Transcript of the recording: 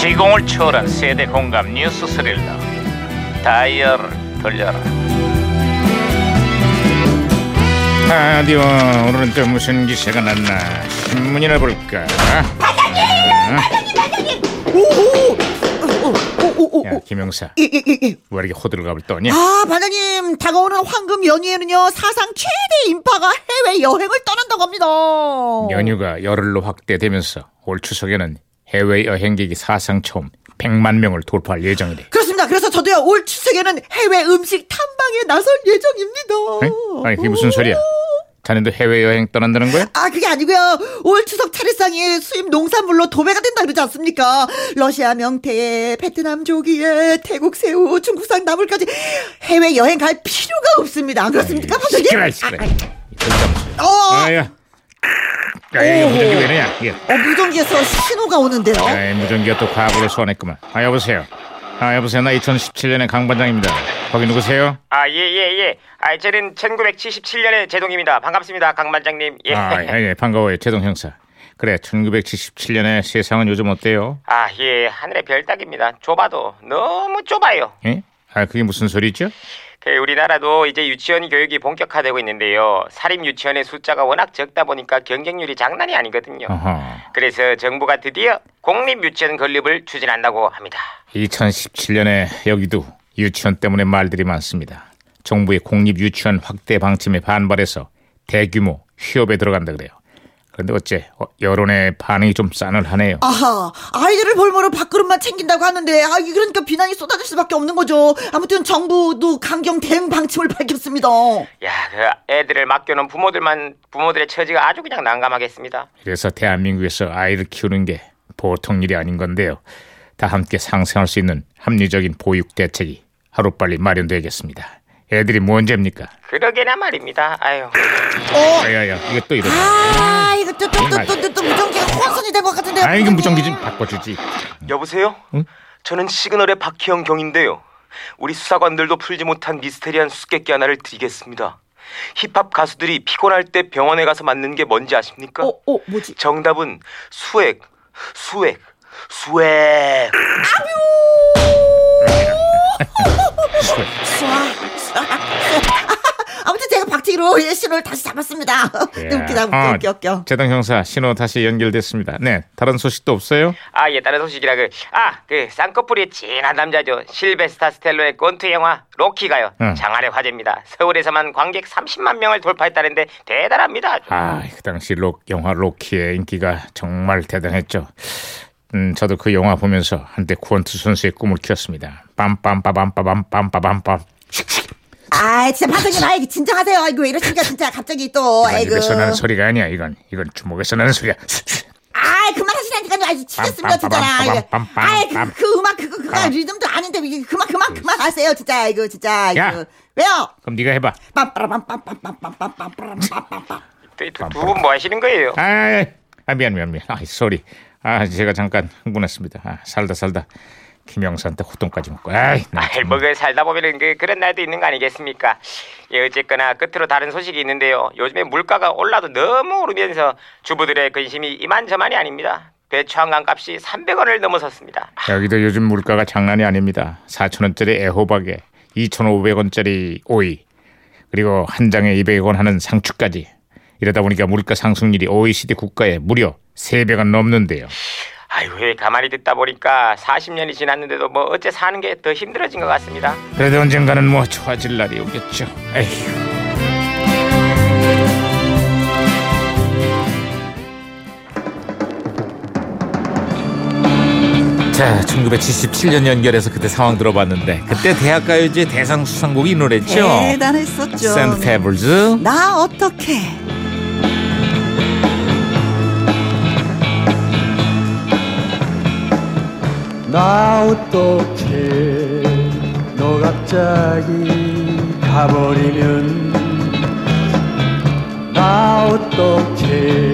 시공을 초월한 세대 공감 뉴스 스릴러. 다이얼을 돌려라. 아, 어디 와 오늘은 또 무슨 기사가 났나? 신문이나 볼까? 오오오오오오오 야 김영사 예예예 왜 이렇게 호들갑을 떠냐 아 반장님 다가오는 황금 연휴에는요 사상 최대 인파가 해외 여행을 떠난다고 합니다. 연휴가 열흘로 확대되면서 올 추석에는 해외 여행객이 사상 처음 100만 명을 돌파할 예정이래 그렇습니다. 그래서 저도요 올 추석에는 해외 음식 탐방에 나설 예정입니다. 에? 아니 그게 무슨 소리야 자네도 해외여행 떠난다는 거야? 아 그게 아니고요. 올 추석 차례상이 수입 농산물로 도배가 된다 그러지 않습니까? 러시아 명태에 베트남 조기에 태국 새우 중국산 나물까지 해외 여행 갈 필요가 없습니다. 그렇습니까 반장님? 시끄러 시끄러 어, 아야. 야 이거 무전기 왜 이러냐? 이게. 어 무전기에서 신호가 오는데요? 아이, 무전기가 또 과거를 소환했구만. 아 여보세요. 아 여보세요. 나 2017년의 강 반장입니다 거기 누구세요? 아, 예, 예, 예. 아, 저는 1977년의 제동입니다. 반갑습니다, 강반장님. 예. 아, 예, 예, 반가워요 제동 형사 그래 1977년의 세상은 요즘 어때요? 아, 예. 하늘의 별 따기입니다. 좁아도 너무 좁아요. 예? 아 그게 무슨 소리죠? 그 우리나라도 이제 유치원 교육이 본격화되고 있는데요. 사립 유치원의 숫자가 워낙 적다 보니까 경쟁률이 장난이 아니거든요. 어허 그래서 정부가 드디어 공립 유치원 건립을 추진한다고 합니다. 2017년에 여기도 유치원 때문에 말들이 많습니다. 정부의 공립 유치원 확대 방침에 반발해서 대규모 휴업에 들어간다 그래요. 그런데 어째 어, 여론의 반응이 좀 싸늘하네요. 아하 아이들을 볼모로 밥그릇만 챙긴다고 하는데 아 그러니까 비난이 쏟아질 수밖에 없는 거죠 아무튼 정부도 강경 대응 방침을 밝혔습니다 야, 그 애들을 맡겨놓은 부모들만 부모들의 처지가 아주 그냥 난감하겠습니다. 그래서 대한민국에서 아이를 키우는 게 보통 일이 아닌 건데요. 다 함께 상생할 수 있는 합리적인 보육 대책이 하루빨리 마련돼야겠습니다. 애들이 뭔 죄입니까? 그러게나 말입니다. 아유. 어 야야야 이게 또 이러네. 아, 이거 또, 또, 또, 또, 또, 또 무전기가 혼선이 된 것 같은데요. 아 이거. 무전기 좀 바꿔주지. 여보세요? 응? 저는 시그널의 박희영 경인데요. 우리 수사관들도 풀지 못한 미스테리한 수수께끼 하나를 드리겠습니다. 힙합 가수들이 피곤할 때 병원에 가서 맞는 게 뭔지 아십니까? 어, 어, 뭐지? 정답은 수액, 수액, 수액. 쏴, 박치기로 예, 신호를 다시 잡았습니다. 웃기다, 웃겨, 아, 웃겨, 웃겨. 재당 형사 신호 다시 연결됐습니다. 네, 다른 소식도 없어요? 아, 예, 다른 소식이라 그, 아, 그 쌍꺼풀이 진한 남자죠. 실베스타 스텔로의 권투 영화 로키가요. 응. 장안의 화제입니다. 서울에서만 관객 30만 명을 돌파했다는데 대단합니다. 아주. 아, 그 당시 록 영화 로키의 인기가 정말 대단했죠. 음, 저도 그 영화 보면서 한때 구원투 선수의 꿈을 키웠습니다. 빰빰빠밤빠밤빰빠밤빰. 아, 진짜 반장님, 아이 진정하세요. 아이고 왜 이러시니까 진짜 갑자기 또, 이건 아이고. 입에서 나는 소리가 아니야. 이건 이건 주먹에서 나는 소리야. 아, 그만하시라니까요. 아이 치겠습니다, 진짜. 아이고. 빰빰빰빰빰 빰 빰. 아이, 그, 그 음악 그거 그거 아. 리듬도 아닌데 이게 그만 그만 그만 하세요, 진짜. 이거 진짜. 야. 이거. 왜요? 그럼 네가 해봐. 빰빠라빰빰빰빰빰빰빰빰빰빰. 두분 뭐 하시는 거예요? 아, 아 미안 미안 미안. 아, 소리. 아, 제가 잠깐 흥분했습니다. 아, 살다 살다 김영사한테 호통까지 먹고. 아이, 나 참. 뭐, 그, 살다 보면은 그, 그런 날도 있는 거 아니겠습니까? 예, 어쨌거나 끝으로 다른 소식이 있는데요. 요즘에 물가가 올라도 너무 오르면서 주부들의 근심이 이만저만이 아닙니다. 배추 한강 값이 300원을 넘어섰습니다. 여기도 요즘 물가가 장난이 아닙니다. 4천원짜리 애호박에 2,500원짜리 오이 그리고 한 장에 200원 하는 상추까지 이러다 보니까 물가 상승률이 OECD 국가에 무려 3배가 넘는데요. 아유, 왜 가만히 듣다 보니까 40년이 지났는데도 뭐 어째 사는 게 더 힘들어진 것 같습니다. 그래도 언젠가는 뭐 좋아질 날이 오겠죠. 에휴. 자, 1977년 연결해서 그때 상황 들어봤는데 그때 대학가요제 대상 수상곡이 이 노래죠. 대단했었죠. 샌드 페블즈. 나 어떡해? 나 어떻게 너 갑자기 가버리면 나 너를